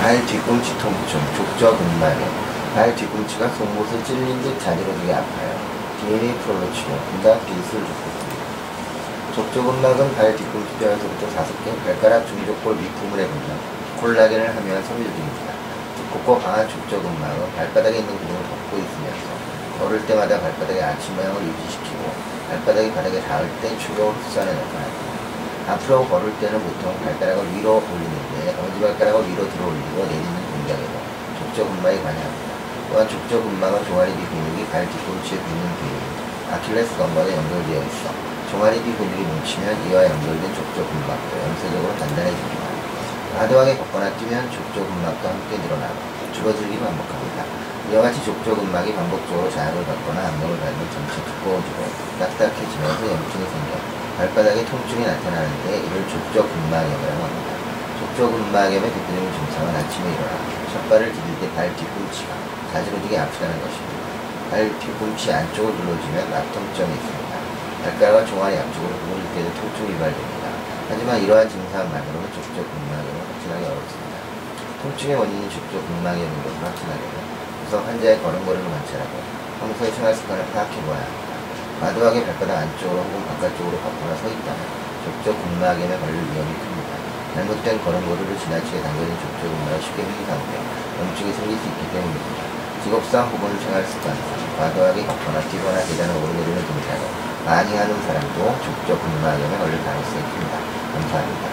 발 뒤꿈치 통증, 족저 근막염. 발 뒤꿈치가 송곳을 찔린 듯 자지러지게 아파요. DNA 프롤로 치료, 분당 비술 좋겠습니다. 족저 근막은 발 뒤꿈치 뼈에서부터 다섯 개 발가락 중족골 밑부분에 붙는 콜라겐을 함유한 섬유들입니다. 두껍고 강한 족저 근막은 발바닥에 있는 근육을 덮고 있으면서 걸을 때마다 발바닥의 아침 모양을 유지시키고 발바닥이 바닥에 닿을 때 충격을 흡수하는 역할을 합니다. 앞으로 걸을 때는 보통 발가락을 위로 올리는데 엄지발가락을 위로 들어 올리고 내리는 동작에도 족저근막이 관여합니다. 또한 족저근막은 종아리 뒤 근육이 발 뒤꿈치에 붙는 부위 아킬레스 건과도 연결되어 있어 종아리 뒤 근육이 뭉치면 이와 연결된 족저근막도 염세적으로 단단해집니다. 과도하게 걷거나 뛰면 족저근막도 함께 늘어나고 줄어들기 반복합니다. 이와 같이 족저근막이 반복적으로 자극을 받거나 압력을 받으면 점차 두꺼워지고 딱딱해지면서 염증이 생겨 발바닥에 통증이 나타나는데 이를 족저근막염이라고 합니다. 족저근막염의 대표적인 증상은 아침에 일어나 첫발을 디딜 때 발 뒤꿈치가 자지러지게 아프다는 것입니다. 발 뒤꿈치 안쪽을 눌러주면 낙통점이 있습니다. 발가락과 종아리 앞쪽으로 누를 때도 통증이 유발됩니다. 하지만 이러한 증상만으로는 족저근막염을 확진하기 어렵습니다. 통증의 원인이 족저근막염인 것을 확진하려면 우선 환자의 걸음걸이를 관찰하고 평소의 생활 습관을 파악해보아야 합니다. 과도하게 발바닥 안쪽으로 혹은 바깥쪽으로 걷거나 서 있다면 족저근막염에 걸릴 위험이 큽니다. 잘못된 걸음걸이를 지나치게 당겨진 족저근막이 쉽게 훼손되며 염증이 생길 수 있기 때문입니다. 직업상 혹은 생활 습관상 과도하게 걷거나 뛰거나 계단을 오르내리는 동작을 많이 하는 사람도 족저근막염에 걸릴 가능성이 큽니다. 감사합니다.